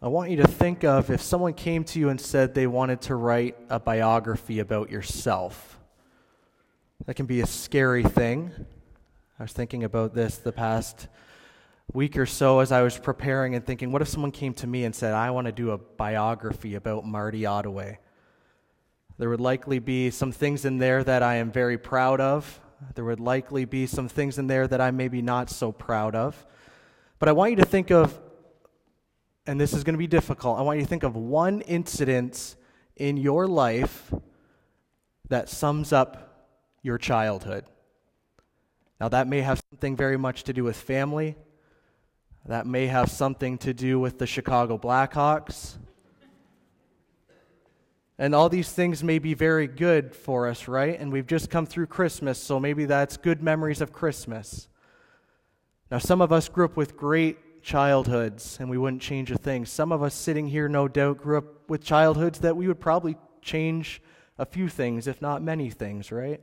I want you to think of if someone came to you and said they wanted to write a biography about yourself. That can be a scary thing. I was thinking about this the past week or so as I was preparing and thinking, what if someone came to me and said, I want to do a biography about Marty Ottaway? There would likely be some things in there that I am very proud of. There would likely be some things in there that I'm maybe not so proud of. But I want you to think of, and this is going to be difficult, I want you to think of one incident in your life that sums up your childhood. Now, that may have something very much to do with family. That may have something to do with the Chicago Blackhawks. And all these things may be very good for us, right? And we've just come through Christmas, so maybe that's good memories of Christmas. Now, some of us grew up with great childhoods, and we wouldn't change a thing. Some of us sitting here, no doubt, grew up with childhoods that we would probably change a few things, if not many things, right?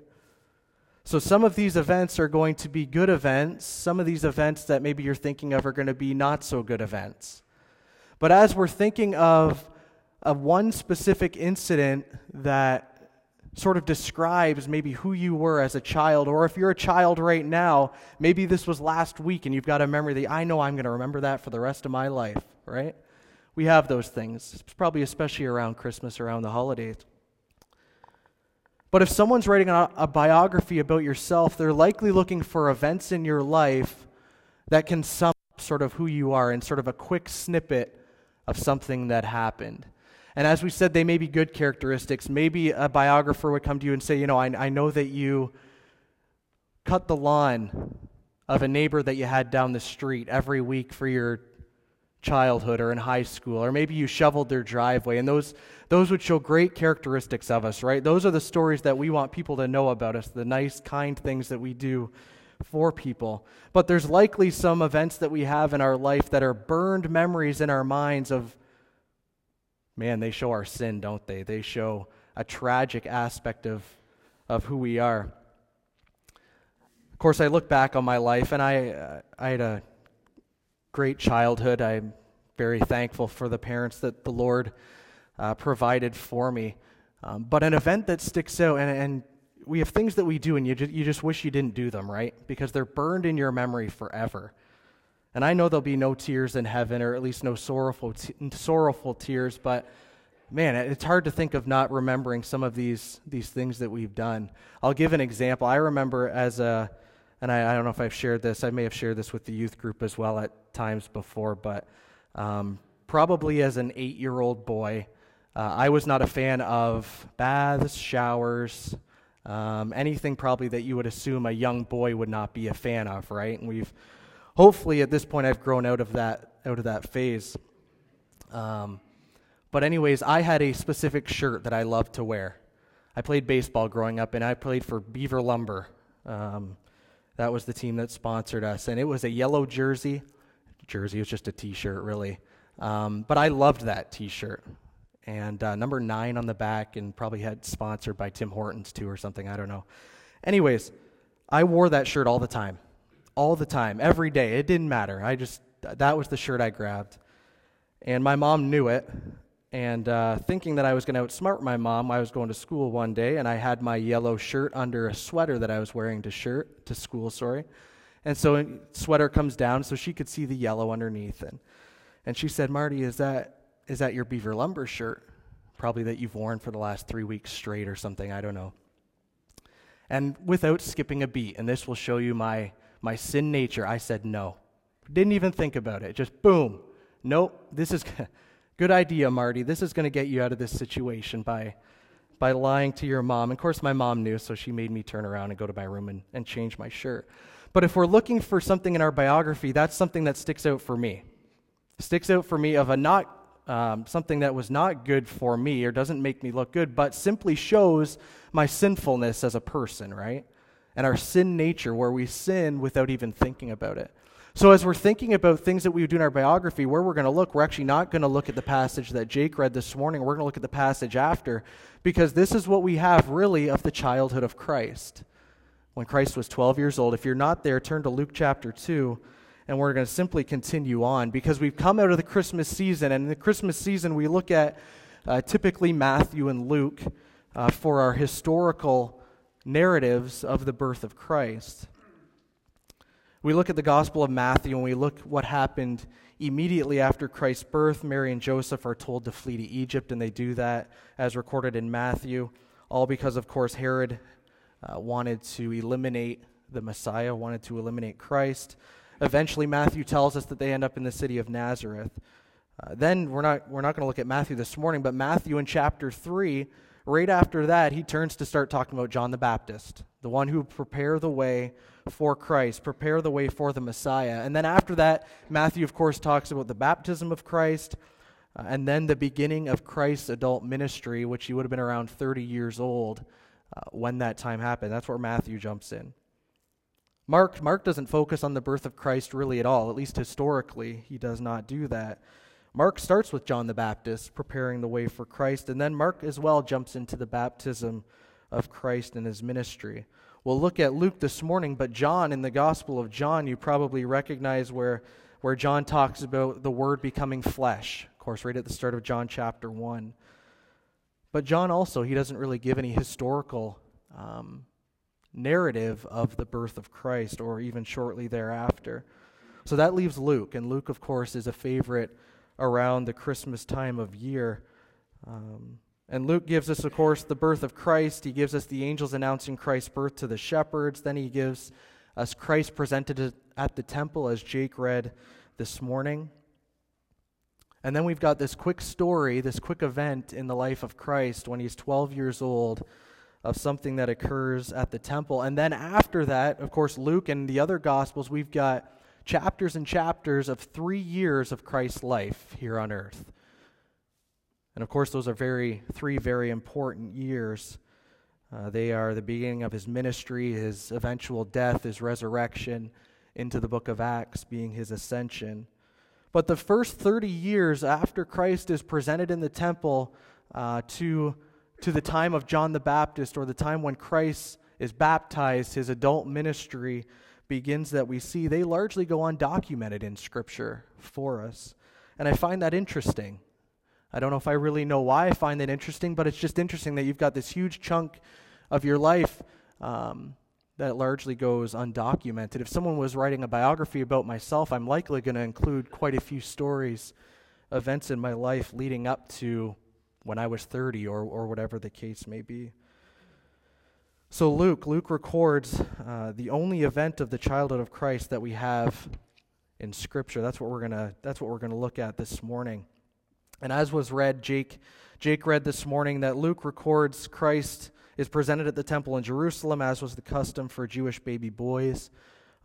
So, some of these events are going to be good events. Some of these events that maybe you're thinking of are going to be not so good events. But as we're thinking of of one specific incident that sort of describes maybe who you were as a child, or if you're a child right now, maybe this was last week and you've got a memory that I know I'm going to remember that for the rest of my life, right? We have those things, probably especially around Christmas, around the holidays. But if someone's writing a, a biography about yourself, they're likely looking for events in your life that can sum up sort of who you are in sort of a quick snippet of something that happened. And as we said, they may be good characteristics. Maybe a biographer would come to you and say, You know, I, I know that you cut the lawn of a neighbor that you had down the street every week for your childhood or in high school, or maybe you shoveled their driveway. And those, those would show great characteristics of us, right? Those are the stories that we want people to know about us, the nice, kind things that we do for people. But there's likely some events that we have in our life that are burned memories in our minds of man, they show our sin, don't they? They show a tragic aspect of, of who we are. Of course, I look back on my life and I, uh, I had a great childhood. I'm very thankful for the parents that the Lord uh, provided for me. Um, but an event that sticks out, and, and we have things that we do, and you, ju- you just wish you didn't do them, right? Because they're burned in your memory forever. And I know there'll be no tears in heaven, or at least no sorrowful, sorrowful tears, but man, it's hard to think of not remembering some of these, these things that we've done. I'll give an example. I remember as a, and I, I don't know if I've shared this, I may have shared this with the youth group as well at times before, but um, probably as an eight year old boy, uh, I was not a fan of baths, showers, um, anything probably that you would assume a young boy would not be a fan of, right? And we've hopefully at this point I've grown out of that out of that phase. Um, but anyways, I had a specific shirt that I loved to wear. I played baseball growing up, and I played for Beaver Lumber. Um, that was the team that sponsored us, and it was a yellow jersey. Jersey was just a T-shirt, really. Um, but I loved that T-shirt, and uh, number nine on the back, and probably had sponsored by Tim Hortons too, or something. I don't know. Anyways, I wore that shirt all the time all the time, every day. It didn't matter. I just, that was the shirt I grabbed. And my mom knew it. And uh, thinking that I was going to outsmart my mom, I was going to school one day and I had my yellow shirt under a sweater that I was wearing to shirt to school, sorry. And so sweater comes down so she could see the yellow underneath. And, and she said, Marty, is that, is that your Beaver Lumber shirt? Probably that you've worn for the last three weeks straight or something, I don't know. And without skipping a beat, and this will show you my my sin nature, I said no. Didn't even think about it. Just boom. Nope, this is good idea, Marty. This is going to get you out of this situation by by lying to your mom. And of course, my mom knew, so she made me turn around and go to my room and, and change my shirt. But if we're looking for something in our biography, that's something that sticks out for me. Sticks out for me of a not um, something that was not good for me or doesn't make me look good, but simply shows my sinfulness as a person, right? And our sin nature, where we sin without even thinking about it. So, as we're thinking about things that we would do in our biography, where we're going to look, we're actually not going to look at the passage that Jake read this morning. We're going to look at the passage after, because this is what we have really of the childhood of Christ. When Christ was 12 years old. If you're not there, turn to Luke chapter 2. and we're going to simply continue on because we've come out of the Christmas season. And in the Christmas season, we look at uh, typically Matthew and Luke uh, for our historical narratives of the birth of Christ. We look at the Gospel of Matthew and we look what happened immediately after Christ's birth. Mary and Joseph are told to flee to Egypt, and they do that as recorded in Matthew, all because, of course, Herod uh, wanted to eliminate the Messiah, wanted to eliminate Christ. Eventually, Matthew tells us that they end up in the city of Nazareth. Uh, then we're not, we're not going to look at Matthew this morning, but Matthew in chapter 3, right after that, he turns to start talking about John the Baptist, the one who prepare the way for Christ, prepare the way for the Messiah. And then after that, Matthew, of course, talks about the baptism of Christ, uh, and then the beginning of Christ's adult ministry, which he would have been around 30 years old uh, when that time happened. That's where Matthew jumps in. Mark, Mark doesn't focus on the birth of Christ really at all, at least historically, he does not do that. Mark starts with John the Baptist preparing the way for Christ, and then Mark as well jumps into the baptism of Christ and his ministry. We'll look at Luke this morning, but John, in the Gospel of John, you probably recognize where, where John talks about the Word becoming flesh. Of course, right at the start of John chapter 1. But John also, he doesn't really give any historical um, narrative of the birth of Christ or even shortly thereafter. So that leaves Luke, and Luke, of course, is a favorite around the Christmas time of year. Um, and Luke gives us, of course, the birth of Christ. He gives us the angels announcing Christ's birth to the shepherds. Then he gives us Christ presented at the temple, as Jake read this morning. And then we've got this quick story, this quick event in the life of Christ when he's 12 years old of something that occurs at the temple. And then after that, of course, Luke and the other Gospels, we've got chapters and chapters of three years of Christ's life here on earth. And of course, those are very three very important years. Uh, they are the beginning of his ministry, his eventual death, his resurrection, into the book of Acts being his ascension. But the first 30 years after Christ is presented in the temple uh, to to the time of John the Baptist or the time when Christ is baptized, his adult ministry begins that we see, they largely go undocumented in Scripture for us. And I find that interesting. I don't know if I really know why I find that interesting, but it's just interesting that you've got this huge chunk of your life um, that largely goes undocumented. If someone was writing a biography about myself, I'm likely going to include quite a few stories, events in my life leading up to when I was 30 or, or whatever the case may be. So Luke, Luke records uh, the only event of the childhood of Christ that we have in Scripture. That's what we're gonna. That's what we're gonna look at this morning. And as was read, Jake, Jake read this morning that Luke records Christ is presented at the temple in Jerusalem, as was the custom for Jewish baby boys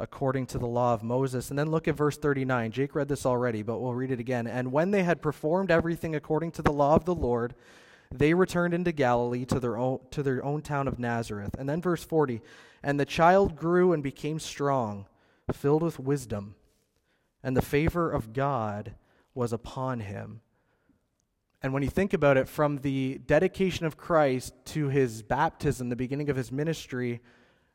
according to the law of Moses. And then look at verse 39. Jake read this already, but we'll read it again. And when they had performed everything according to the law of the Lord, they returned into Galilee to their own, to their own town of Nazareth. And then verse 40. And the child grew and became strong, filled with wisdom, and the favor of God was upon him. And when you think about it, from the dedication of Christ to his baptism, the beginning of his ministry,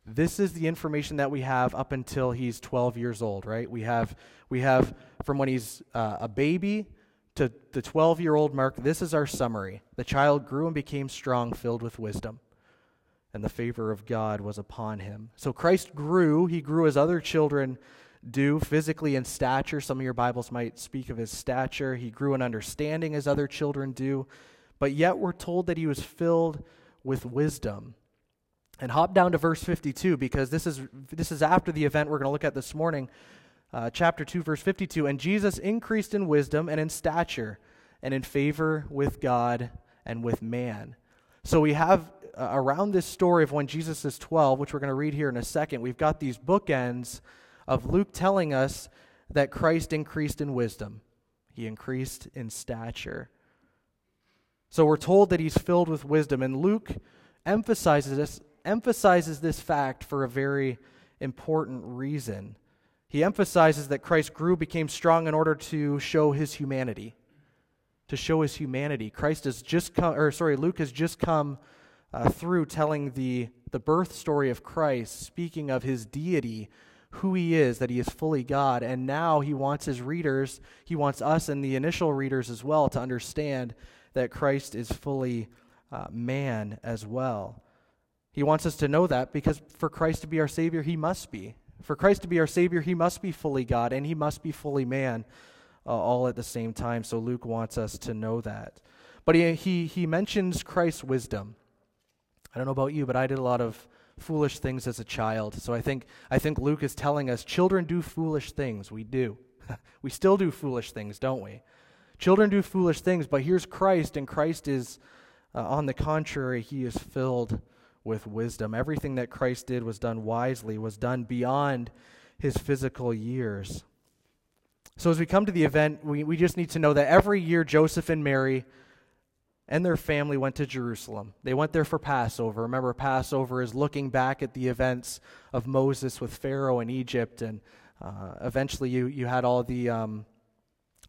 this is the information that we have up until he's 12 years old, right? We have, we have from when he's uh, a baby to the 12 year old mark. This is our summary. The child grew and became strong, filled with wisdom, and the favor of God was upon him. So Christ grew. He grew as other children do, physically in stature. Some of your Bibles might speak of his stature. He grew in understanding as other children do. But yet we're told that he was filled with wisdom. And hop down to verse 52 because this is, this is after the event we're going to look at this morning. Uh, chapter 2, verse 52. And Jesus increased in wisdom and in stature and in favor with God and with man. So we have uh, around this story of when Jesus is 12, which we're going to read here in a second, we've got these bookends of Luke telling us that Christ increased in wisdom, he increased in stature. So we're told that he's filled with wisdom, and Luke emphasizes this emphasizes this fact for a very important reason. He emphasizes that Christ grew, became strong in order to show his humanity. To show his humanity. Christ has just come, or sorry, Luke has just come uh, through telling the, the birth story of Christ, speaking of his deity, who he is, that he is fully God. And now he wants his readers, he wants us and the initial readers as well to understand that Christ is fully uh, man as well. He wants us to know that because for Christ to be our Savior, he must be. For Christ to be our Savior, he must be fully God and he must be fully man uh, all at the same time. So Luke wants us to know that. But he, he, he mentions Christ's wisdom. I don't know about you, but I did a lot of foolish things as a child. So I think, I think Luke is telling us children do foolish things. We do. we still do foolish things, don't we? Children do foolish things, but here's Christ, and Christ is, uh, on the contrary, he is filled with wisdom. Everything that Christ did was done wisely, was done beyond his physical years. So as we come to the event, we, we just need to know that every year Joseph and Mary and their family went to Jerusalem. They went there for Passover. Remember, Passover is looking back at the events of Moses with Pharaoh in Egypt, and uh, eventually you, you had all the, um,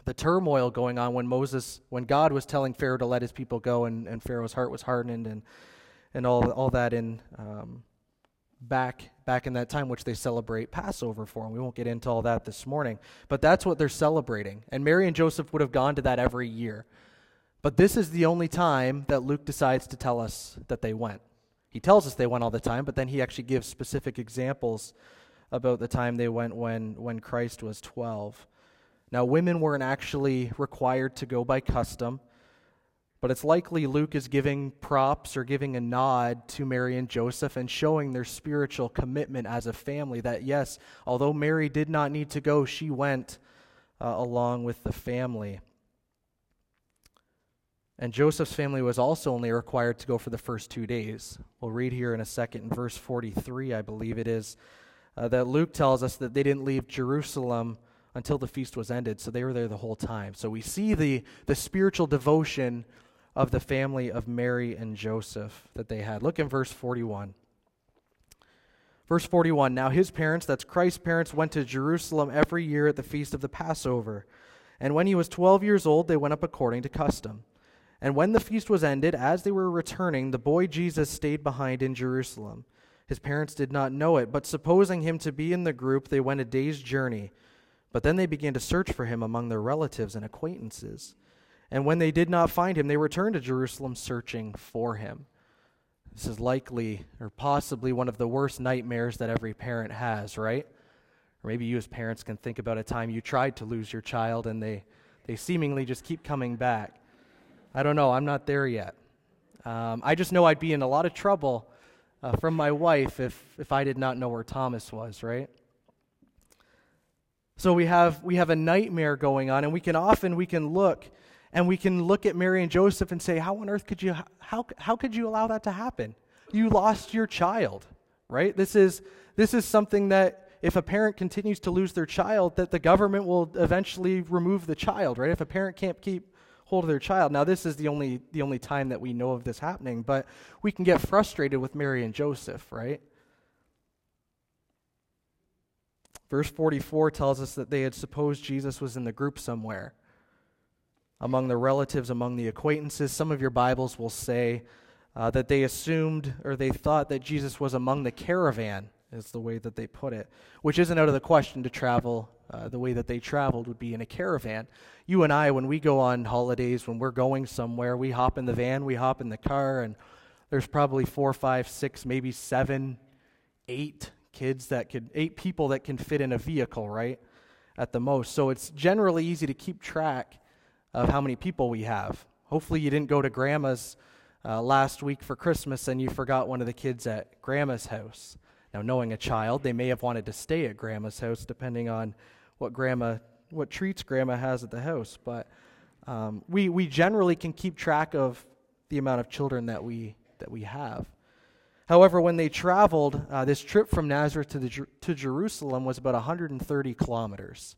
the turmoil going on when Moses, when God was telling Pharaoh to let his people go, and, and Pharaoh's heart was hardened, and and all, all that in um, back back in that time which they celebrate Passover for. And we won't get into all that this morning, but that's what they're celebrating. And Mary and Joseph would have gone to that every year. But this is the only time that Luke decides to tell us that they went. He tells us they went all the time, but then he actually gives specific examples about the time they went when, when Christ was 12. Now, women weren't actually required to go by custom. But it's likely Luke is giving props or giving a nod to Mary and Joseph and showing their spiritual commitment as a family. That, yes, although Mary did not need to go, she went uh, along with the family. And Joseph's family was also only required to go for the first two days. We'll read here in a second, in verse 43, I believe it is, uh, that Luke tells us that they didn't leave Jerusalem until the feast was ended, so they were there the whole time. So we see the, the spiritual devotion of the family of Mary and Joseph that they had. Look in verse 41. Verse 41 Now his parents, that's Christ's parents, went to Jerusalem every year at the feast of the Passover. And when he was 12 years old, they went up according to custom. And when the feast was ended, as they were returning, the boy Jesus stayed behind in Jerusalem. His parents did not know it, but supposing him to be in the group, they went a day's journey. But then they began to search for him among their relatives and acquaintances. And when they did not find him, they returned to Jerusalem searching for him. This is likely or possibly one of the worst nightmares that every parent has, right? Or maybe you as parents can think about a time you tried to lose your child and they, they seemingly just keep coming back. I don't know, I'm not there yet. Um, I just know I'd be in a lot of trouble uh, from my wife if, if I did not know where Thomas was, right? So we have, we have a nightmare going on, and we can often we can look and we can look at Mary and Joseph and say, how on earth could you, how, how could you allow that to happen? You lost your child, right? This is, this is something that if a parent continues to lose their child, that the government will eventually remove the child, right? If a parent can't keep hold of their child. Now, this is the only, the only time that we know of this happening, but we can get frustrated with Mary and Joseph, right? Verse 44 tells us that they had supposed Jesus was in the group somewhere among the relatives, among the acquaintances. Some of your Bibles will say uh, that they assumed or they thought that Jesus was among the caravan, is the way that they put it, which isn't out of the question to travel. Uh, the way that they traveled would be in a caravan. You and I, when we go on holidays, when we're going somewhere, we hop in the van, we hop in the car, and there's probably four, five, six, maybe seven, eight kids that could, eight people that can fit in a vehicle, right? At the most. So it's generally easy to keep track of how many people we have. Hopefully, you didn't go to grandma's uh, last week for Christmas and you forgot one of the kids at grandma's house. Now, knowing a child, they may have wanted to stay at grandma's house depending on what grandma, what treats grandma has at the house. But um, we, we generally can keep track of the amount of children that we, that we have. However, when they traveled, uh, this trip from Nazareth to, the, to Jerusalem was about 130 kilometers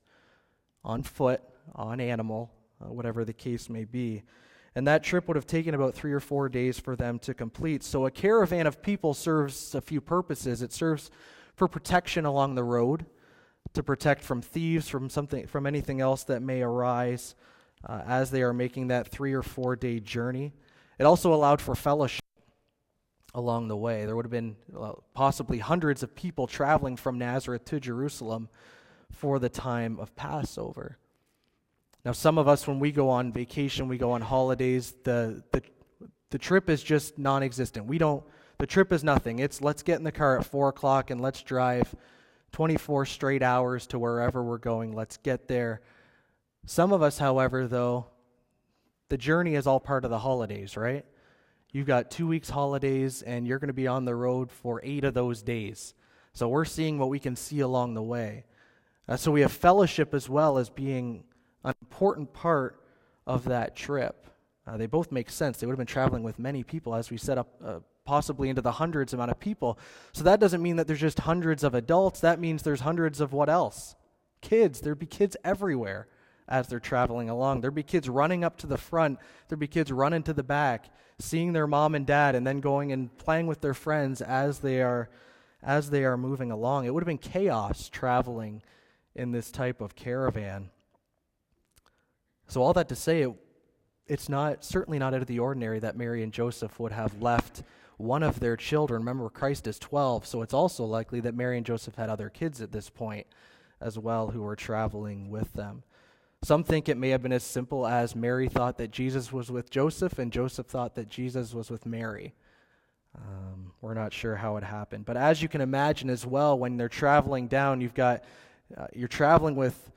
on foot, on animal, uh, whatever the case may be. And that trip would have taken about three or four days for them to complete. So a caravan of people serves a few purposes. It serves for protection along the road, to protect from thieves, from something, from anything else that may arise uh, as they are making that three or four day journey. It also allowed for fellowship along the way. There would have been uh, possibly hundreds of people traveling from Nazareth to Jerusalem for the time of Passover. Now, some of us, when we go on vacation, we go on holidays, the, the, the trip is just non existent. We don't, the trip is nothing. It's let's get in the car at 4 o'clock and let's drive 24 straight hours to wherever we're going. Let's get there. Some of us, however, though, the journey is all part of the holidays, right? You've got two weeks holidays and you're going to be on the road for eight of those days. So we're seeing what we can see along the way. Uh, so we have fellowship as well as being an important part of that trip. Uh, they both make sense. They would have been traveling with many people, as we set up, uh, possibly into the hundreds amount of people. So that doesn't mean that there's just hundreds of adults. That means there's hundreds of what else? Kids. There'd be kids everywhere as they're traveling along. There'd be kids running up to the front, there'd be kids running to the back, seeing their mom and dad, and then going and playing with their friends as they are as they are moving along. It would have been chaos traveling in this type of caravan. So all that to say it, it's not certainly not out of the ordinary that Mary and Joseph would have left one of their children. Remember Christ is 12, so it's also likely that Mary and Joseph had other kids at this point as well who were traveling with them. Some think it may have been as simple as Mary thought that Jesus was with Joseph and Joseph thought that Jesus was with Mary. Um, we're not sure how it happened. But as you can imagine as well, when they're traveling down, you've got, uh, you're traveling with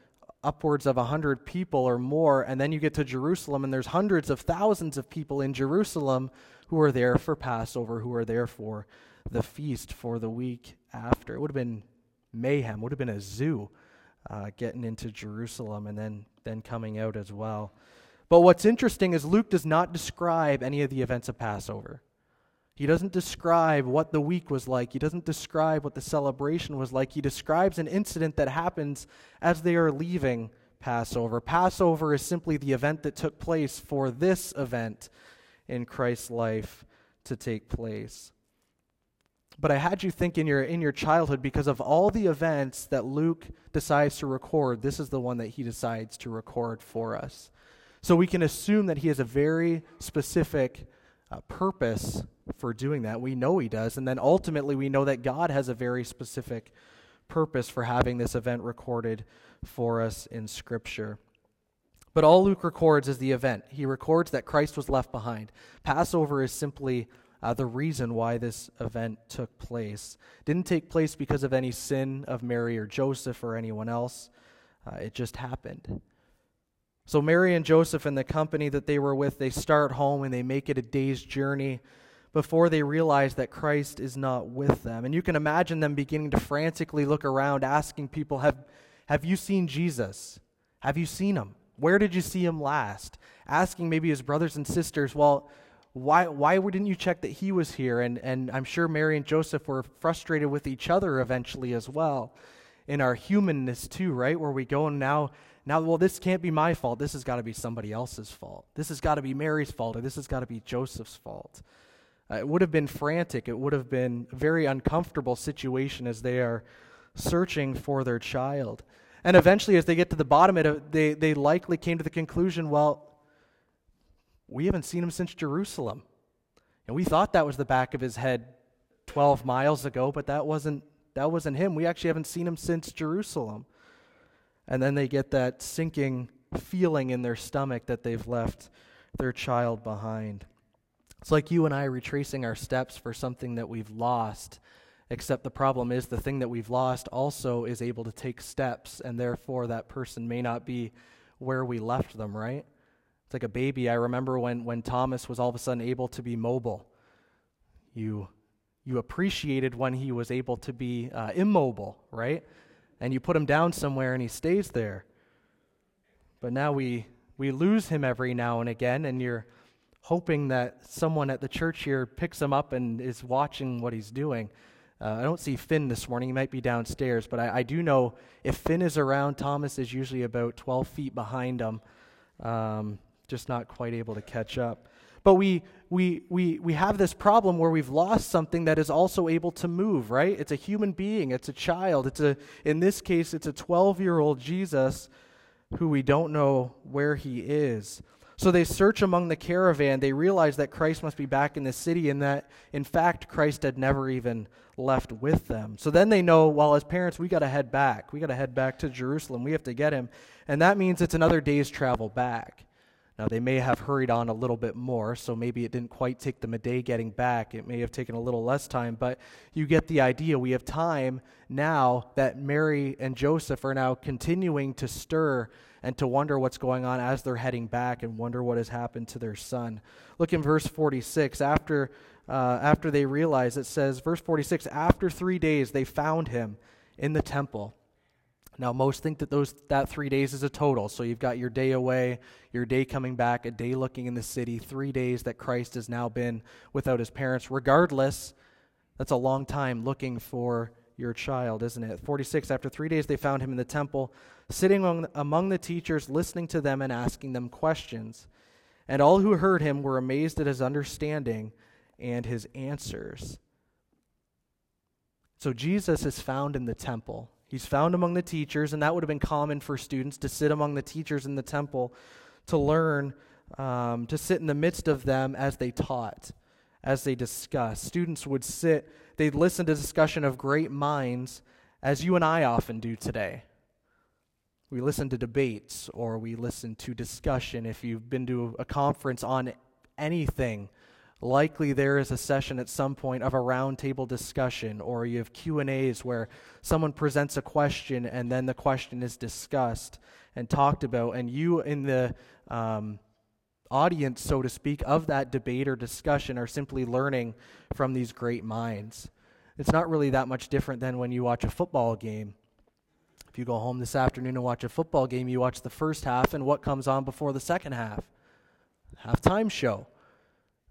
upwards of 100 people or more, and then you get to Jerusalem, and there's hundreds of thousands of people in Jerusalem who are there for Passover, who are there for the feast for the week after. It would have been mayhem, would have been a zoo uh, getting into Jerusalem and then, then coming out as well. But what's interesting is Luke does not describe any of the events of Passover. He doesn't describe what the week was like. He doesn't describe what the celebration was like. He describes an incident that happens as they are leaving Passover. Passover is simply the event that took place for this event in Christ's life to take place. But I had you think in your in your childhood because of all the events that Luke decides to record, this is the one that he decides to record for us. So we can assume that he has a very specific uh, purpose for doing that. We know he does, and then ultimately we know that God has a very specific purpose for having this event recorded for us in scripture. But all Luke records is the event. He records that Christ was left behind. Passover is simply uh, the reason why this event took place. Didn't take place because of any sin of Mary or Joseph or anyone else. Uh, it just happened. So Mary and Joseph and the company that they were with, they start home and they make it a day's journey before they realize that Christ is not with them. And you can imagine them beginning to frantically look around, asking people, Have, have you seen Jesus? Have you seen him? Where did you see him last? Asking maybe his brothers and sisters, Well, why, why didn't you check that he was here? And, and I'm sure Mary and Joseph were frustrated with each other eventually as well in our humanness too, right? Where we go and now, now, well, this can't be my fault. This has got to be somebody else's fault. This has got to be Mary's fault, or this has got to be Joseph's fault. Uh, it would have been frantic. It would have been a very uncomfortable situation as they are searching for their child. And eventually, as they get to the bottom of it, they, they likely came to the conclusion well, we haven't seen him since Jerusalem. And we thought that was the back of his head 12 miles ago, but that wasn't that wasn't him. We actually haven't seen him since Jerusalem. And then they get that sinking feeling in their stomach that they've left their child behind. It's like you and I retracing our steps for something that we've lost, except the problem is the thing that we've lost also is able to take steps, and therefore that person may not be where we left them, right? It's like a baby. I remember when, when Thomas was all of a sudden able to be mobile. You, you appreciated when he was able to be uh, immobile, right? And you put him down somewhere and he stays there. But now we, we lose him every now and again, and you're hoping that someone at the church here picks him up and is watching what he's doing. Uh, I don't see Finn this morning. He might be downstairs, but I, I, do know if Finn is around, Thomas is usually about 12 feet behind him. Um, just not quite able to catch up. But we, we, we, we have this problem where we've lost something that is also able to move, right? It's a human being, it's a child. It's a, in this case, it's a 12 year old Jesus who we don't know where he is. So they search among the caravan. They realize that Christ must be back in the city and that, in fact, Christ had never even left with them. So then they know, well, as parents, we got to head back. We got to head back to Jerusalem. We have to get him. And that means it's another day's travel back. Now, they may have hurried on a little bit more, so maybe it didn't quite take them a day getting back. It may have taken a little less time, but you get the idea. We have time now that Mary and Joseph are now continuing to stir and to wonder what's going on as they're heading back and wonder what has happened to their son. Look in verse 46. After, uh, after they realize, it says, verse 46 After three days, they found him in the temple now, most think that those that three days is a total. So you've got your day away, your day coming back, a day looking in the city, three days that Christ has now been without his parents. Regardless, that's a long time looking for your child, isn't it? 46. After three days, they found him in the temple, sitting among, among the teachers, listening to them and asking them questions. And all who heard him were amazed at his understanding and his answers. So Jesus is found in the temple. He's found among the teachers, and that would have been common for students to sit among the teachers in the temple to learn, um, to sit in the midst of them as they taught, as they discussed. Students would sit, they'd listen to discussion of great minds, as you and I often do today. We listen to debates or we listen to discussion. If you've been to a conference on anything, likely there is a session at some point of a roundtable discussion or you have q&a's where someone presents a question and then the question is discussed and talked about and you in the um, audience so to speak of that debate or discussion are simply learning from these great minds. It's not really that much different than when you watch a football game. If you go home this afternoon and watch a football game you watch the first half and what comes on before the second half. Halftime show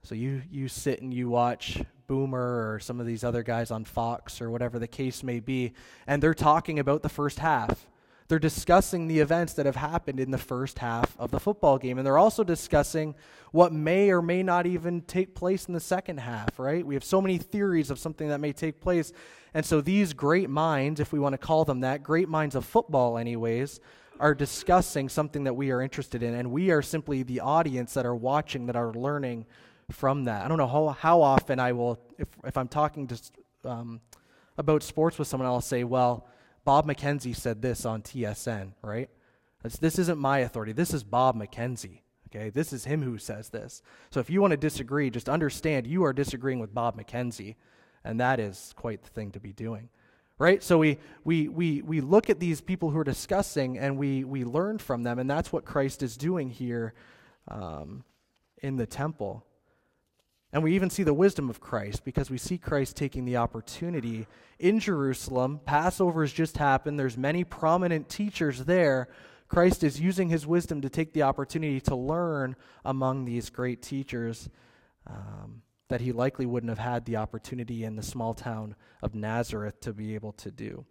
so you, you sit and you watch Boomer or some of these other guys on Fox or whatever the case may be, and they're talking about the first half. They're discussing the events that have happened in the first half of the football game, and they're also discussing what may or may not even take place in the second half, right? We have so many theories of something that may take place. And so these great minds, if we want to call them that, great minds of football, anyways, are discussing something that we are interested in, and we are simply the audience that are watching, that are learning from that. I don't know how, how often I will, if, if I'm talking to, um, about sports with someone, I'll say, well, Bob McKenzie said this on TSN, right? This isn't my authority. This is Bob McKenzie. Okay, this is him who says this. So if you want to disagree, just understand you are disagreeing with Bob McKenzie, and that is quite the thing to be doing. Right? So we, we, we, we look at these people who are discussing and we, we learn from them, and that's what Christ is doing here um, in the temple. And we even see the wisdom of Christ because we see Christ taking the opportunity in Jerusalem. Passover has just happened. There's many prominent teachers there. Christ is using his wisdom to take the opportunity to learn among these great teachers um, that he likely wouldn't have had the opportunity in the small town of Nazareth to be able to do.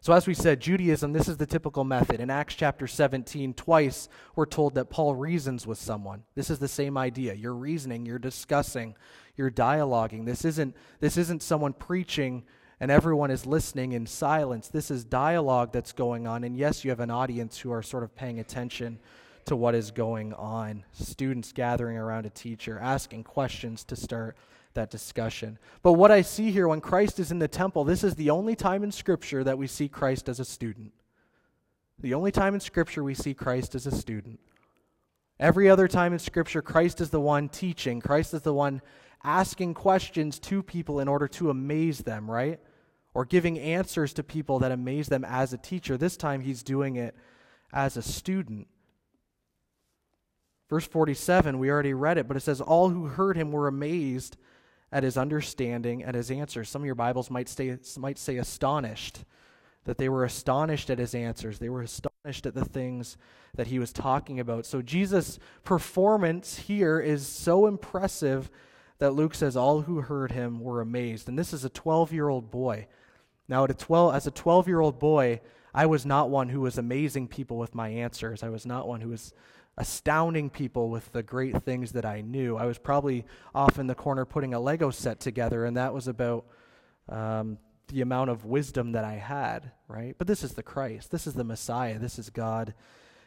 So, as we said, Judaism, this is the typical method. In Acts chapter 17, twice we're told that Paul reasons with someone. This is the same idea. You're reasoning, you're discussing, you're dialoguing. This isn't, this isn't someone preaching and everyone is listening in silence. This is dialogue that's going on. And yes, you have an audience who are sort of paying attention to what is going on. Students gathering around a teacher, asking questions to start that discussion. But what I see here when Christ is in the temple, this is the only time in Scripture that we see Christ as a student. The only time in Scripture we see Christ as a student. Every other time in Scripture, Christ is the one teaching, Christ is the one asking questions to people in order to amaze them, right? Or giving answers to people that amaze them as a teacher. This time he's doing it as a student. Verse 47, we already read it, but it says, All who heard him were amazed at his understanding, at his answers. Some of your Bibles might say, might say astonished, that they were astonished at his answers. They were astonished at the things that he was talking about. So Jesus' performance here is so impressive that Luke says all who heard him were amazed. And this is a 12 year old boy. Now, at a 12, as a 12 year old boy, I was not one who was amazing people with my answers. I was not one who was astounding people with the great things that I knew. I was probably off in the corner putting a Lego set together, and that was about um, the amount of wisdom that I had, right? But this is the Christ. This is the Messiah. This is God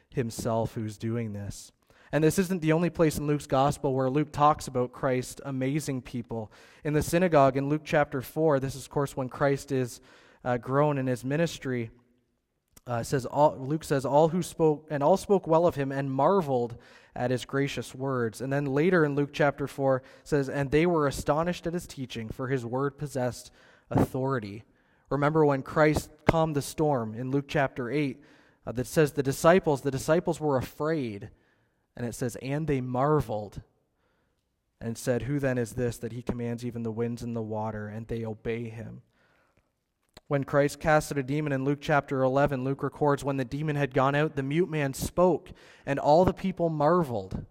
Himself who's doing this. And this isn't the only place in Luke's gospel where Luke talks about Christ amazing people. In the synagogue in Luke chapter 4, this is, of course, when Christ is uh, grown in his ministry. Uh, says all, Luke says all who spoke and all spoke well of him and marveled at his gracious words. And then later in Luke chapter 4 says and they were astonished at his teaching for his word possessed authority. Remember when Christ calmed the storm in Luke chapter 8 uh, that says the disciples the disciples were afraid and it says and they marveled and said who then is this that he commands even the winds and the water and they obey him. When Christ casted a demon in Luke chapter 11, Luke records when the demon had gone out, the mute man spoke, and all the people marveled.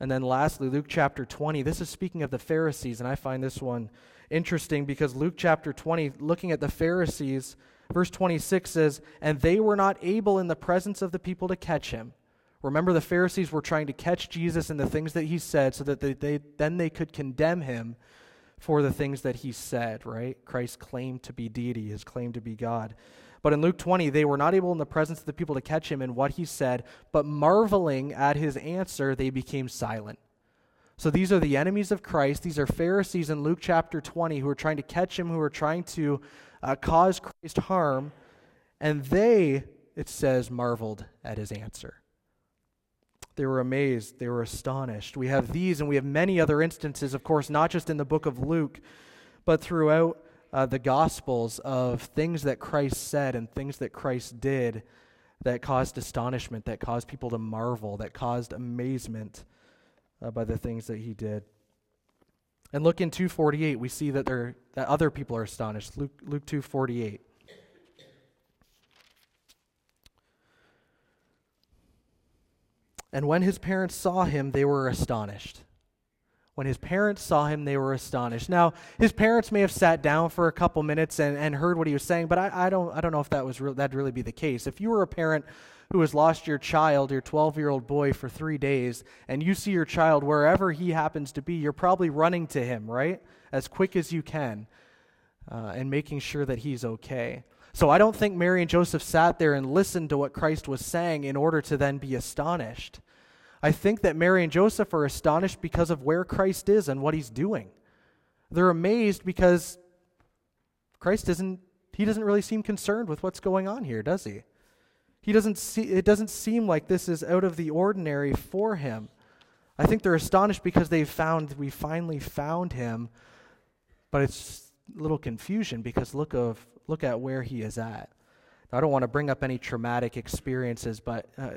And then lastly, Luke chapter 20. This is speaking of the Pharisees, and I find this one interesting because Luke chapter 20, looking at the Pharisees, verse 26 says, And they were not able in the presence of the people to catch him. Remember, the Pharisees were trying to catch Jesus in the things that he said so that they, they, then they could condemn him for the things that he said, right? Christ claimed to be deity, his claim to be God. But in Luke 20, they were not able in the presence of the people to catch him in what he said, but marveling at his answer, they became silent. So these are the enemies of Christ. These are Pharisees in Luke chapter 20 who are trying to catch him, who are trying to uh, cause Christ harm. And they, it says, marveled at his answer. They were amazed. They were astonished. We have these and we have many other instances, of course, not just in the book of Luke, but throughout uh, the Gospels of things that Christ said and things that Christ did that caused astonishment, that caused people to marvel, that caused amazement uh, by the things that he did. And look in 248, we see that, there, that other people are astonished. Luke, Luke 248. And when his parents saw him, they were astonished. When his parents saw him, they were astonished. Now, his parents may have sat down for a couple minutes and, and heard what he was saying, but I, I don't, I don't know if that was re- that'd really be the case. If you were a parent who has lost your child, your 12 year old boy, for three days, and you see your child wherever he happens to be, you're probably running to him, right? As quick as you can, uh, and making sure that he's okay. So I don't think Mary and Joseph sat there and listened to what Christ was saying in order to then be astonished. I think that Mary and Joseph are astonished because of where Christ is and what he's doing. They're amazed because Christ isn't he doesn't really seem concerned with what's going on here, does he? He doesn't see it doesn't seem like this is out of the ordinary for him. I think they're astonished because they've found we finally found him, but it's a little confusion because look of look at where he is at. I don't want to bring up any traumatic experiences, but uh,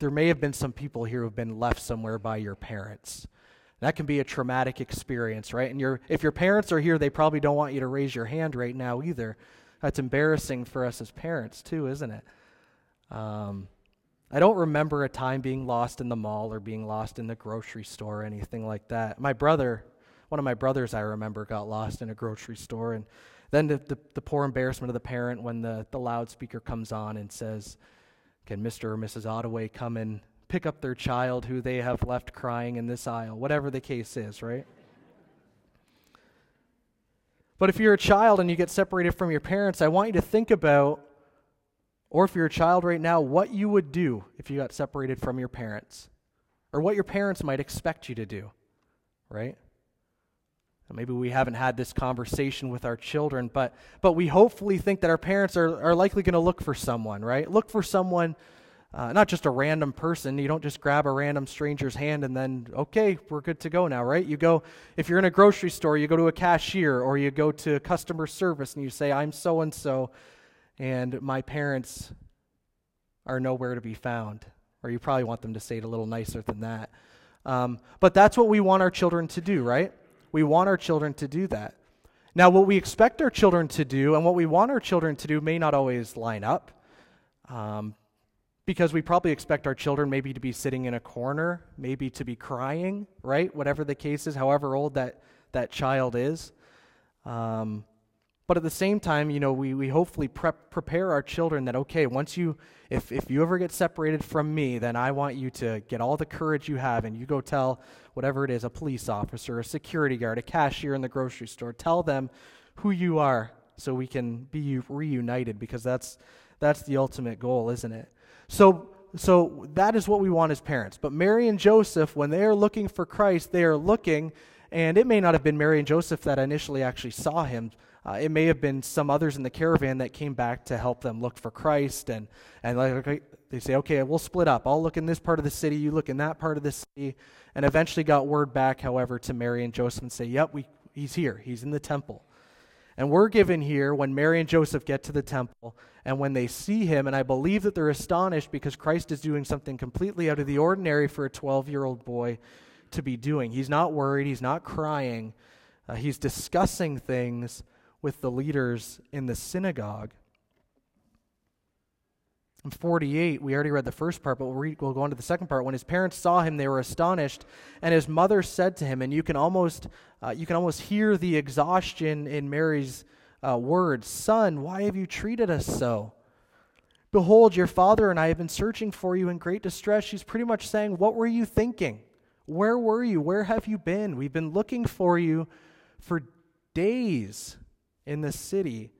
there may have been some people here who've been left somewhere by your parents. That can be a traumatic experience, right? And your, if your parents are here, they probably don't want you to raise your hand right now either. That's embarrassing for us as parents, too, isn't it? Um, I don't remember a time being lost in the mall or being lost in the grocery store or anything like that. My brother, one of my brothers I remember, got lost in a grocery store, and then the, the, the, poor embarrassment of the parent when the, the loudspeaker comes on and says, Can Mr. or Mrs. Ottaway come and pick up their child who they have left crying in this aisle? Whatever the case is, right? But if you're a child and you get separated from your parents, I want you to think about, or if you're a child right now, what you would do if you got separated from your parents, or what your parents might expect you to do, right? Maybe we haven't had this conversation with our children, but, but we hopefully think that our parents are, are likely going to look for someone, right? Look for someone, uh, not just a random person. You don't just grab a random stranger's hand and then, okay, we're good to go now, right? You go, if you're in a grocery store, you go to a cashier or you go to customer service and you say, I'm so and so, and my parents are nowhere to be found. Or you probably want them to say it a little nicer than that. Um, but that's what we want our children to do, right? We want our children to do that. Now, what we expect our children to do and what we want our children to do may not always line up. Um, because we probably expect our children maybe to be sitting in a corner, maybe to be crying, right? Whatever the case is, however old that, that child is. Um, but at the same time, you know, we, we hopefully prep, prepare our children that, okay, once you, if, if you ever get separated from me, then I want you to get all the courage you have and you go tell whatever it is, a police officer, a security guard, a cashier in the grocery store, tell them who you are so we can be reunited because that's, that's the ultimate goal, isn't it? So so that is what we want as parents. But Mary and Joseph, when they are looking for Christ, they are looking, and it may not have been Mary and Joseph that initially actually saw him. Uh, it may have been some others in the caravan that came back to help them look for Christ, and and like they say, okay, we'll split up. I'll look in this part of the city, you look in that part of the city, and eventually got word back, however, to Mary and Joseph and say, yep, we, he's here, he's in the temple. And we're given here when Mary and Joseph get to the temple and when they see him, and I believe that they're astonished because Christ is doing something completely out of the ordinary for a 12 year old boy to be doing. He's not worried, he's not crying, uh, he's discussing things with the leaders in the synagogue. In 48, we already read the first part, but we'll, read, we'll go on to the second part. When his parents saw him, they were astonished, and his mother said to him, and you can almost, uh, you can almost hear the exhaustion in Mary's uh, words Son, why have you treated us so? Behold, your father and I have been searching for you in great distress. She's pretty much saying, What were you thinking? Where were you? Where have you been? We've been looking for you for days in the city.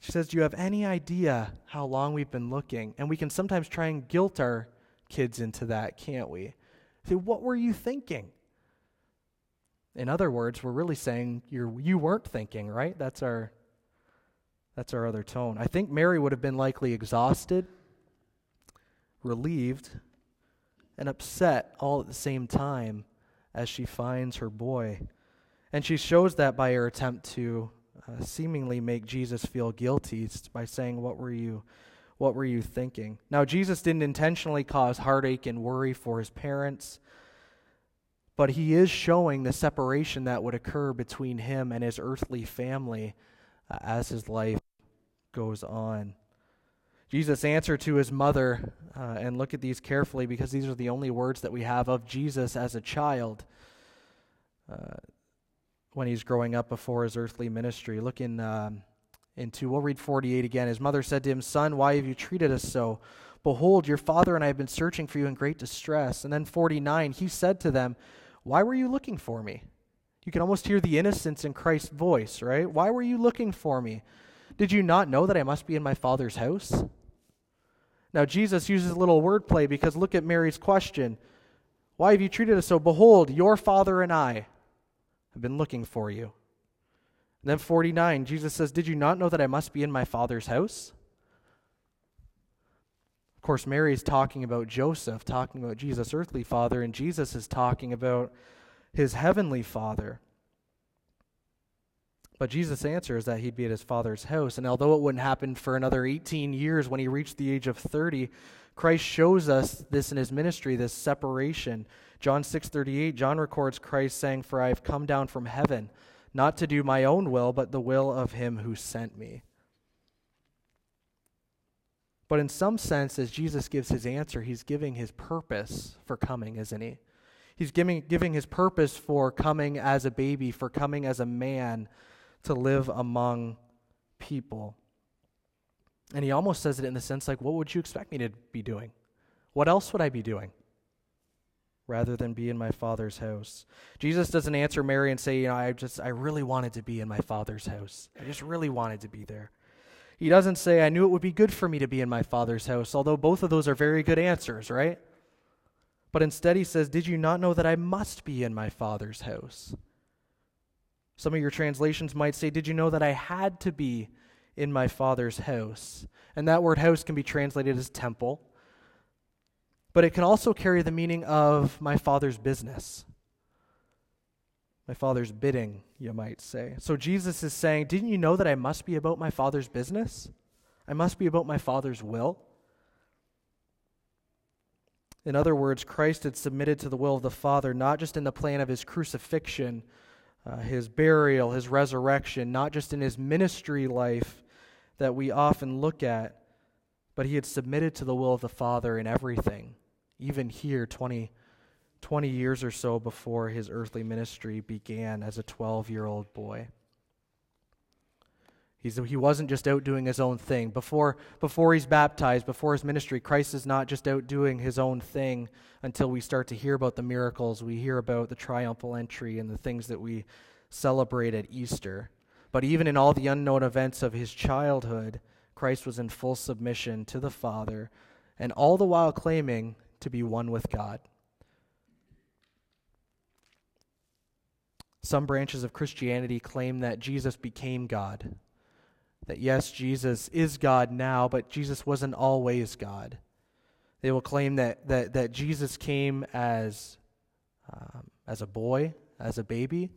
She says, Do you have any idea how long we've been looking? And we can sometimes try and guilt our kids into that, can't we? Say, What were you thinking? In other words, we're really saying you're, you weren't thinking, right? That's our, that's our other tone. I think Mary would have been likely exhausted, relieved, and upset all at the same time as she finds her boy. And she shows that by her attempt to uh, seemingly make Jesus feel guilty by saying, "What were you, what were you thinking?" Now, Jesus didn't intentionally cause heartache and worry for his parents, but he is showing the separation that would occur between him and his earthly family uh, as his life goes on. Jesus' answer to his mother, uh, and look at these carefully because these are the only words that we have of Jesus as a child. Uh, when he's growing up before his earthly ministry. Look in, um, into, we'll read 48 again. His mother said to him, Son, why have you treated us so? Behold, your father and I have been searching for you in great distress. And then 49, he said to them, Why were you looking for me? You can almost hear the innocence in Christ's voice, right? Why were you looking for me? Did you not know that I must be in my father's house? Now, Jesus uses a little wordplay because look at Mary's question Why have you treated us so? Behold, your father and I I've been looking for you. And then 49, Jesus says, Did you not know that I must be in my Father's house? Of course, Mary is talking about Joseph, talking about Jesus' earthly father, and Jesus is talking about his heavenly father. But Jesus' answer is that he'd be at his father's house. And although it wouldn't happen for another 18 years when he reached the age of 30, Christ shows us this in his ministry, this separation John 6:38, John records Christ saying, "For I have come down from heaven, not to do my own will, but the will of him who sent me." But in some sense, as Jesus gives his answer, he's giving his purpose for coming, isn't he? He's giving, giving his purpose for coming as a baby, for coming as a man to live among people. And he almost says it in the sense like, what would you expect me to be doing? What else would I be doing? Rather than be in my father's house. Jesus doesn't answer Mary and say, you know, I just I really wanted to be in my father's house. I just really wanted to be there. He doesn't say, I knew it would be good for me to be in my father's house, although both of those are very good answers, right? But instead he says, Did you not know that I must be in my father's house? Some of your translations might say, Did you know that I had to be in my father's house? And that word house can be translated as temple but it can also carry the meaning of my father's business. My father's bidding, you might say. So Jesus is saying, Didn't you know that I must be about my father's business? I must be about my father's will. In other words, Christ had submitted to the will of the Father, not just in the plan of his crucifixion, uh, his burial, his resurrection, not just in his ministry life that we often look at, but he had submitted to the will of the Father in everything even here 20, 20 years or so before his earthly ministry began as a 12 year old boy. He's, he wasn't just out doing his own thing. Before, before he's baptized, before his ministry, Christ is not just out doing his own thing until we start to hear about the miracles. We hear about the triumphal entry and the things that we celebrate at Easter. But even in all the unknown events of his childhood, Christ was in full submission to the Father, and all the while claiming to be one with God. Some branches of Christianity claim that Jesus became God. That yes, Jesus is God now, but Jesus wasn't always God. They will claim that, that, that Jesus came as, um, as a boy, as a baby.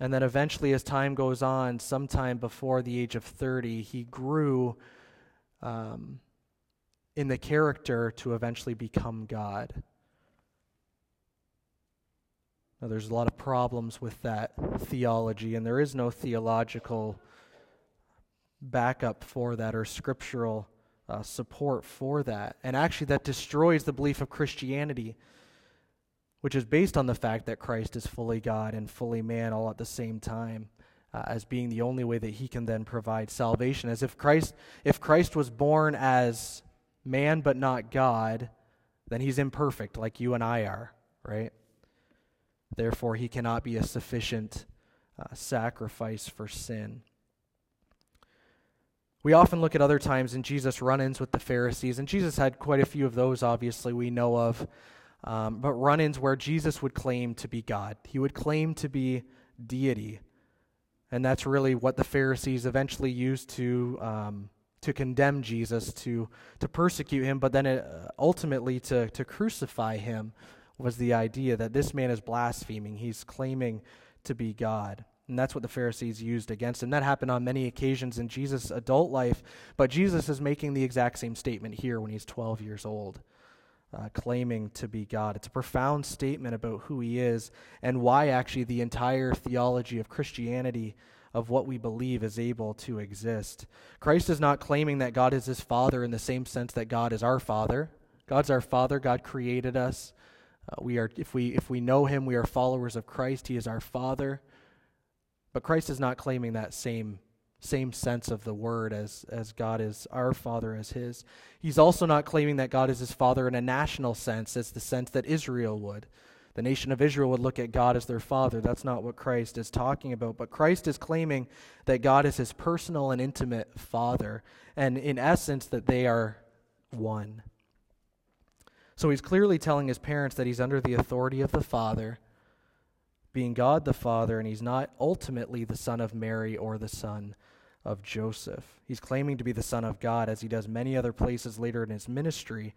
And then eventually, as time goes on, sometime before the age of 30, he grew um, in the character to eventually become God. Now, there's a lot of problems with that theology, and there is no theological backup for that or scriptural uh, support for that. And actually, that destroys the belief of Christianity, which is based on the fact that Christ is fully God and fully man all at the same time. Uh, as being the only way that he can then provide salvation as if Christ if Christ was born as man but not God then he's imperfect like you and I are right Therefore, he cannot be a sufficient uh, sacrifice for sin. We often look at other times in Jesus' run ins with the Pharisees, and Jesus had quite a few of those, obviously, we know of. Um, but run ins where Jesus would claim to be God, he would claim to be deity. And that's really what the Pharisees eventually used to, um, to condemn Jesus, to, to persecute him, but then it, uh, ultimately to, to crucify him was the idea that this man is blaspheming. He's claiming to be God. And that's what the Pharisees used against him. That happened on many occasions in Jesus' adult life, but Jesus is making the exact same statement here when he's 12 years old, uh, claiming to be God. It's a profound statement about who he is and why actually the entire theology of Christianity, of what we believe, is able to exist. Christ is not claiming that God is his Father in the same sense that God is our Father. God's our Father, God created us. Uh, we are, if we, if we know him, we are followers of Christ. He is our Father. But Christ is not claiming that same, same sense of the word as, as God is our Father as his. He's also not claiming that God is his Father in a national sense, as the sense that Israel would. The nation of Israel would look at God as their Father. That's not what Christ is talking about. But Christ is claiming that God is his personal and intimate Father, and in essence, that they are one. So he's clearly telling his parents that he's under the authority of the Father, being God the Father, and he's not ultimately the son of Mary or the son of Joseph. He's claiming to be the Son of God, as he does many other places later in his ministry,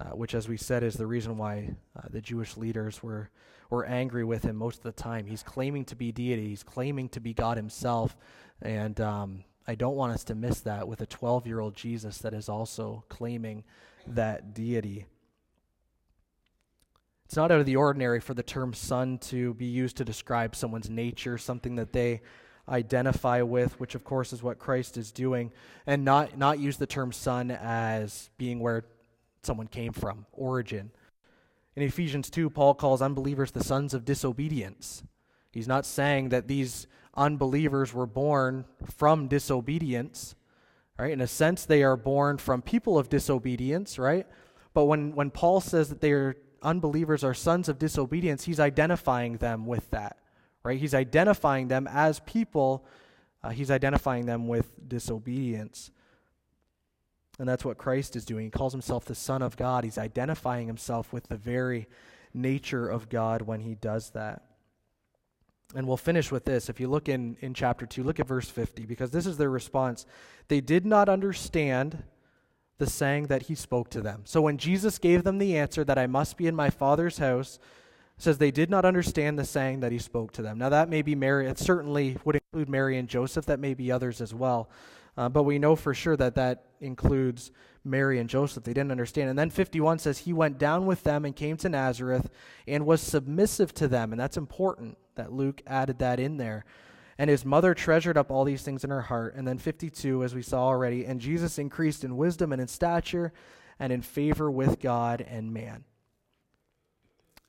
uh, which, as we said, is the reason why uh, the Jewish leaders were, were angry with him most of the time. He's claiming to be deity, he's claiming to be God himself, and um, I don't want us to miss that with a 12 year old Jesus that is also claiming that deity. It's not out of the ordinary for the term son to be used to describe someone's nature, something that they identify with, which of course is what Christ is doing, and not, not use the term son as being where someone came from, origin. In Ephesians 2, Paul calls unbelievers the sons of disobedience. He's not saying that these unbelievers were born from disobedience, right? In a sense, they are born from people of disobedience, right? But when, when Paul says that they are unbelievers are sons of disobedience, he's identifying them with that, right? He's identifying them as people, uh, he's identifying them with disobedience. And that's what Christ is doing. He calls himself the Son of God. He's identifying himself with the very nature of God when he does that. And we'll finish with this. If you look in, in chapter 2, look at verse 50, because this is their response. They did not understand the saying that he spoke to them. So when Jesus gave them the answer that I must be in my Father's house, says they did not understand the saying that he spoke to them. Now that may be Mary, it certainly would include Mary and Joseph, that may be others as well. Uh, but we know for sure that that includes Mary and Joseph. They didn't understand. And then 51 says, He went down with them and came to Nazareth and was submissive to them. And that's important that Luke added that in there. And his mother treasured up all these things in her heart. And then 52, as we saw already, and Jesus increased in wisdom and in stature and in favor with God and man.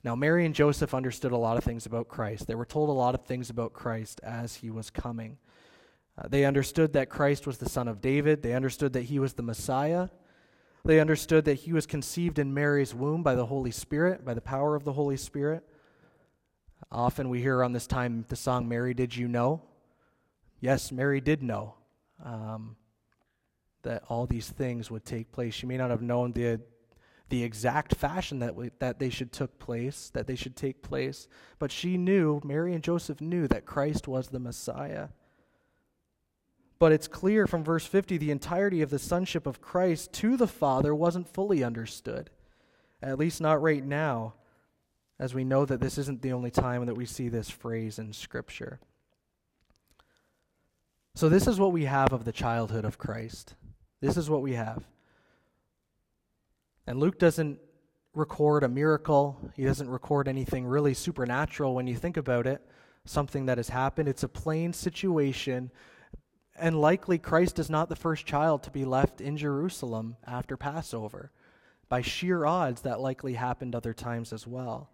Now, Mary and Joseph understood a lot of things about Christ. They were told a lot of things about Christ as he was coming. Uh, they understood that Christ was the son of David. They understood that he was the Messiah. They understood that he was conceived in Mary's womb by the Holy Spirit, by the power of the Holy Spirit. Often we hear around this time the song, Mary, Did You Know? Yes, Mary did know. um, that all these things would take place. She may not have known the the exact fashion that we, that they should took place, that they should take place, but she knew, Mary and Joseph knew that Christ was the Messiah. But it's clear from verse 50 the entirety of the sonship of Christ to the Father wasn't fully understood. At least not right now, as we know that this isn't the only time that we see this phrase in Scripture. So, this is what we have of the childhood of Christ. This is what we have. And Luke doesn't record a miracle, he doesn't record anything really supernatural when you think about it, something that has happened. It's a plain situation. And likely, Christ is not the first child to be left in Jerusalem after Passover. By sheer odds, that likely happened other times as well.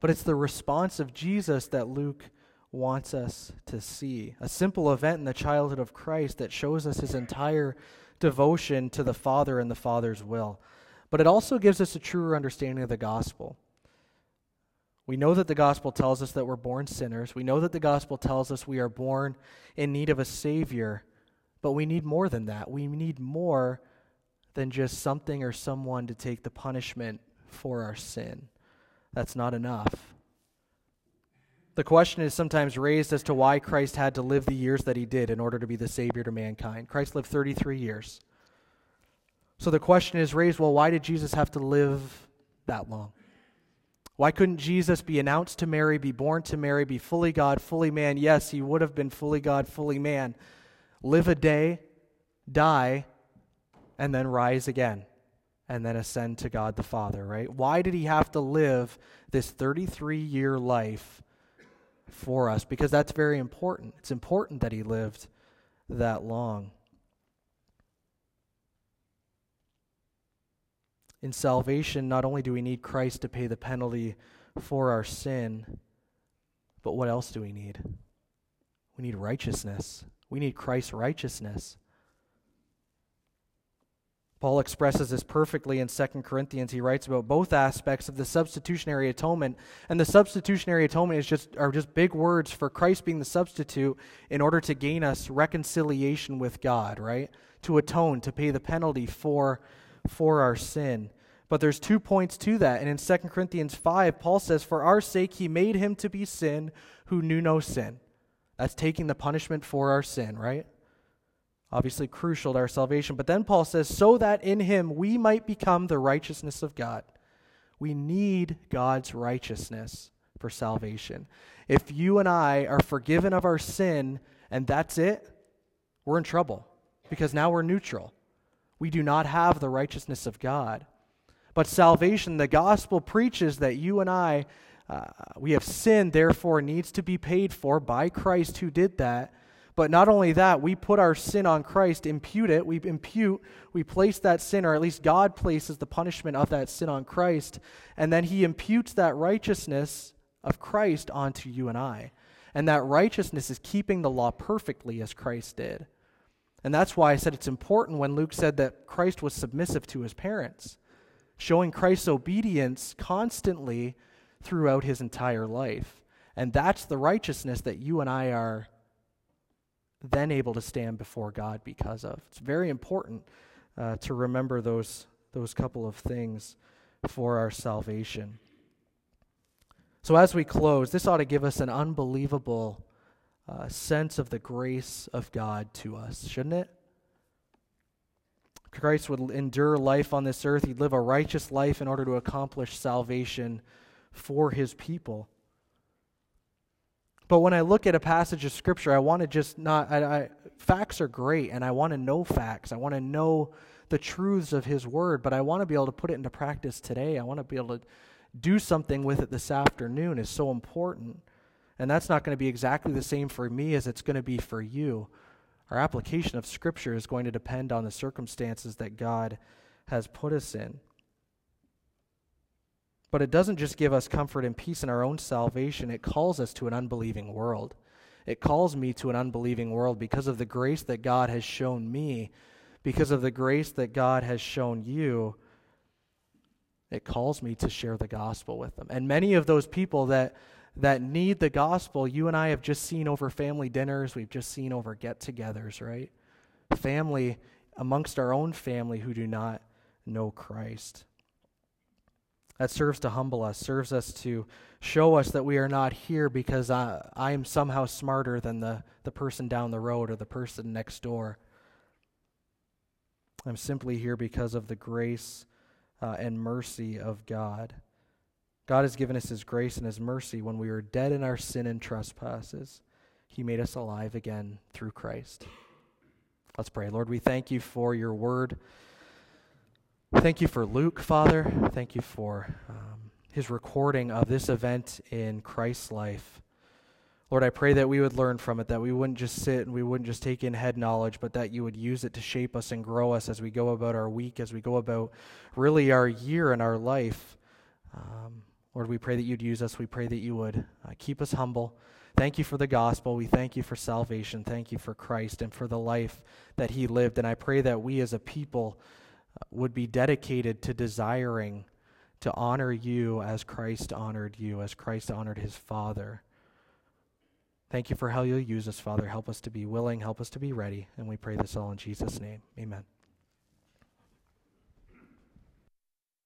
But it's the response of Jesus that Luke wants us to see. A simple event in the childhood of Christ that shows us his entire devotion to the Father and the Father's will. But it also gives us a truer understanding of the gospel. We know that the gospel tells us that we're born sinners. We know that the gospel tells us we are born in need of a Savior. But we need more than that. We need more than just something or someone to take the punishment for our sin. That's not enough. The question is sometimes raised as to why Christ had to live the years that he did in order to be the Savior to mankind. Christ lived 33 years. So the question is raised well, why did Jesus have to live that long? Why couldn't Jesus be announced to Mary, be born to Mary, be fully God, fully man? Yes, he would have been fully God, fully man. Live a day, die, and then rise again, and then ascend to God the Father, right? Why did he have to live this 33 year life for us? Because that's very important. It's important that he lived that long. in salvation, not only do we need Christ to pay the penalty for our sin, but what else do we need? We need righteousness. We need Christ's righteousness. Paul expresses this perfectly in 2 Corinthians. He writes about both aspects of the substitutionary atonement. And the substitutionary atonement is just, are just big words for Christ being the substitute in order to gain us reconciliation with God, right? To atone, to pay the penalty for for our sin. But there's two points to that. And in 2 Corinthians 5, Paul says, For our sake he made him to be sin who knew no sin. That's taking the punishment for our sin, right? Obviously crucial to our salvation. But then Paul says, So that in him we might become the righteousness of God. We need God's righteousness for salvation. If you and I are forgiven of our sin and that's it, we're in trouble because now we're neutral. We do not have the righteousness of God. But salvation, the gospel preaches that you and I, uh, we have sinned, therefore needs to be paid for by Christ who did that. But not only that, we put our sin on Christ, impute it, we impute, we place that sin, or at least God places the punishment of that sin on Christ, and then he imputes that righteousness of Christ onto you and I. And that righteousness is keeping the law perfectly as Christ did. And that's why I said it's important when Luke said that Christ was submissive to his parents, showing Christ's obedience constantly throughout his entire life. And that's the righteousness that you and I are then able to stand before God because of. It's very important uh, to remember those, those couple of things for our salvation. So, as we close, this ought to give us an unbelievable uh, sense of the grace of God to us, shouldn't it? Christ would endure life on this earth. He'd live a righteous life in order to accomplish salvation for his people. But when I look at a passage of Scripture, I want to just not, I, I, facts are great, and I want to know facts. I want to know the truths of His Word, but I want to be able to put it into practice today. I want to be able to do something with it this afternoon, is so important. And that's not going to be exactly the same for me as it's going to be for you. Our application of Scripture is going to depend on the circumstances that God has put us in. But it doesn't just give us comfort and peace in our own salvation, it calls us to an unbelieving world. It calls me to an unbelieving world because of the grace that God has shown me, because of the grace that God has shown you. It calls me to share the gospel with them. And many of those people that that need the gospel, you and I have just seen over family dinners, we've just seen over get togethers, right? family, amongst our own family who do not know Christ. That serves to humble us, serves us to show us that we are not here because I, I am somehow smarter than the, the person down the road or the person next door. I'm simply here because of the grace uh, and mercy of God. God has given us His grace and His mercy when we were dead in our sin and trespasses. He made us alive again through Christ. Let's pray. Lord, we thank you for your word. Thank you for Luke, Father. Thank you for um, his recording of this event in Christ's life. Lord, I pray that we would learn from it, that we wouldn't just sit and we wouldn't just take in head knowledge, but that you would use it to shape us and grow us as we go about our week, as we go about really our year and our life. Um, Lord, we pray that you'd use us. We pray that you would uh, keep us humble. Thank you for the gospel. We thank you for salvation. Thank you for Christ and for the life that he lived. And I pray that we as a people would be dedicated to desiring to honor you as Christ honored you, as Christ honored his Father. Thank you for how you'll use us, Father. Help us to be willing, help us to be ready. And we pray this all in Jesus' name. Amen.